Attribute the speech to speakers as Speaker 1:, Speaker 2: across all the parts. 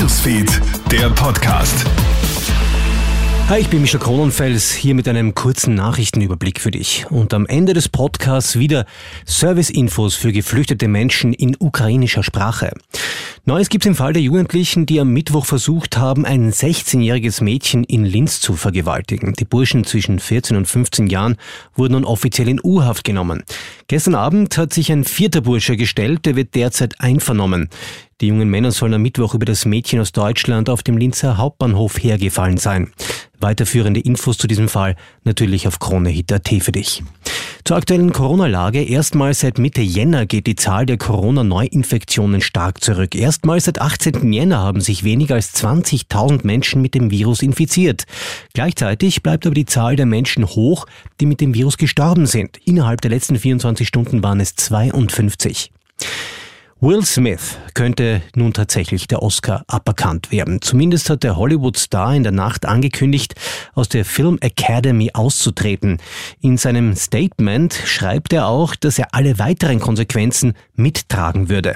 Speaker 1: Newsfeed, der Podcast.
Speaker 2: Hi, ich bin Michel Kronenfels, hier mit einem kurzen Nachrichtenüberblick für dich. Und am Ende des Podcasts wieder Serviceinfos für geflüchtete Menschen in ukrainischer Sprache. Neues gibt's im Fall der Jugendlichen, die am Mittwoch versucht haben, ein 16-jähriges Mädchen in Linz zu vergewaltigen. Die Burschen zwischen 14 und 15 Jahren wurden nun offiziell in U-Haft genommen. Gestern Abend hat sich ein vierter Bursche gestellt, der wird derzeit einvernommen. Die jungen Männer sollen am Mittwoch über das Mädchen aus Deutschland auf dem Linzer Hauptbahnhof hergefallen sein. Weiterführende Infos zu diesem Fall natürlich auf KroneHit.at für dich. Zur aktuellen Corona-Lage. Erstmals seit Mitte Jänner geht die Zahl der Corona-Neuinfektionen stark zurück. Erstmals seit 18. Jänner haben sich weniger als 20.000 Menschen mit dem Virus infiziert. Gleichzeitig bleibt aber die Zahl der Menschen hoch, die mit dem Virus gestorben sind. Innerhalb der letzten 24 Stunden waren es 52. Will Smith könnte nun tatsächlich der Oscar aberkannt werden. Zumindest hat der Hollywood-Star in der Nacht angekündigt, aus der Film Academy auszutreten. In seinem Statement schreibt er auch, dass er alle weiteren Konsequenzen mittragen würde.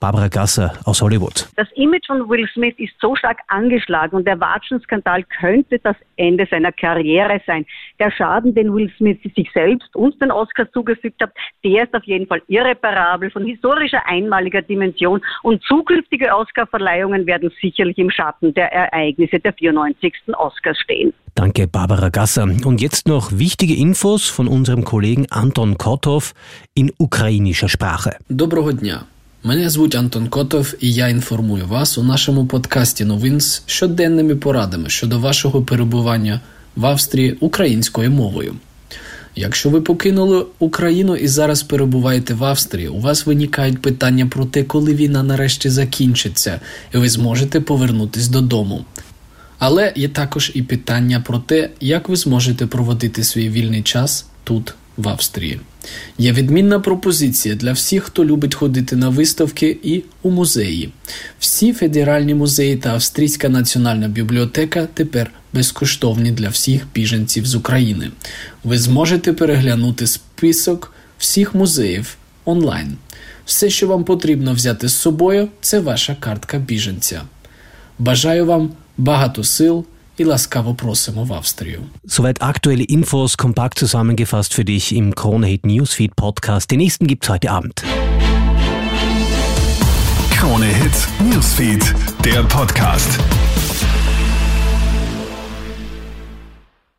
Speaker 2: Barbara Gasser aus Hollywood.
Speaker 3: Das Image von Will Smith ist so stark angeschlagen und der Watschenskandal könnte das Ende seiner Karriere sein. Der Schaden, den Will Smith sich selbst und den Oscars zugefügt hat, der ist auf jeden Fall irreparabel, von historischer einmaliger Dimension und zukünftige Oscarverleihungen werden sicherlich im Schatten der Ereignisse der 94. Oscars stehen.
Speaker 2: Danke, Barbara Gasser. Und jetzt noch wichtige Infos von unserem Kollegen Anton Kotov in ukrainischer Sprache.
Speaker 4: Доброго дня. Мене звуть Антон Котов, і я інформую вас у нашому подкасті новин з щоденними порадами щодо вашого перебування в Австрії українською мовою. Якщо ви покинули Україну і зараз перебуваєте в Австрії, у вас виникають питання про те, коли війна нарешті закінчиться, і ви зможете повернутись додому. Але є також і питання про те, як ви зможете проводити свій вільний час тут, в Австрії. Є відмінна пропозиція для всіх, хто любить ходити на виставки і у музеї. Всі федеральні музеї та Австрійська національна бібліотека тепер безкоштовні для всіх біженців з України. Ви зможете переглянути список всіх музеїв онлайн. Все, що вам потрібно взяти з собою, це ваша картка біженця. Бажаю вам багато сил i laskavo prosimo w Austrię.
Speaker 2: Soweit aktuelle Infos kompakt zusammengefasst für dich im Krone Hit Newsfeed Podcast. Den nächsten gibt's heute Abend.
Speaker 1: Krone Hit Newsfeed, der Podcast.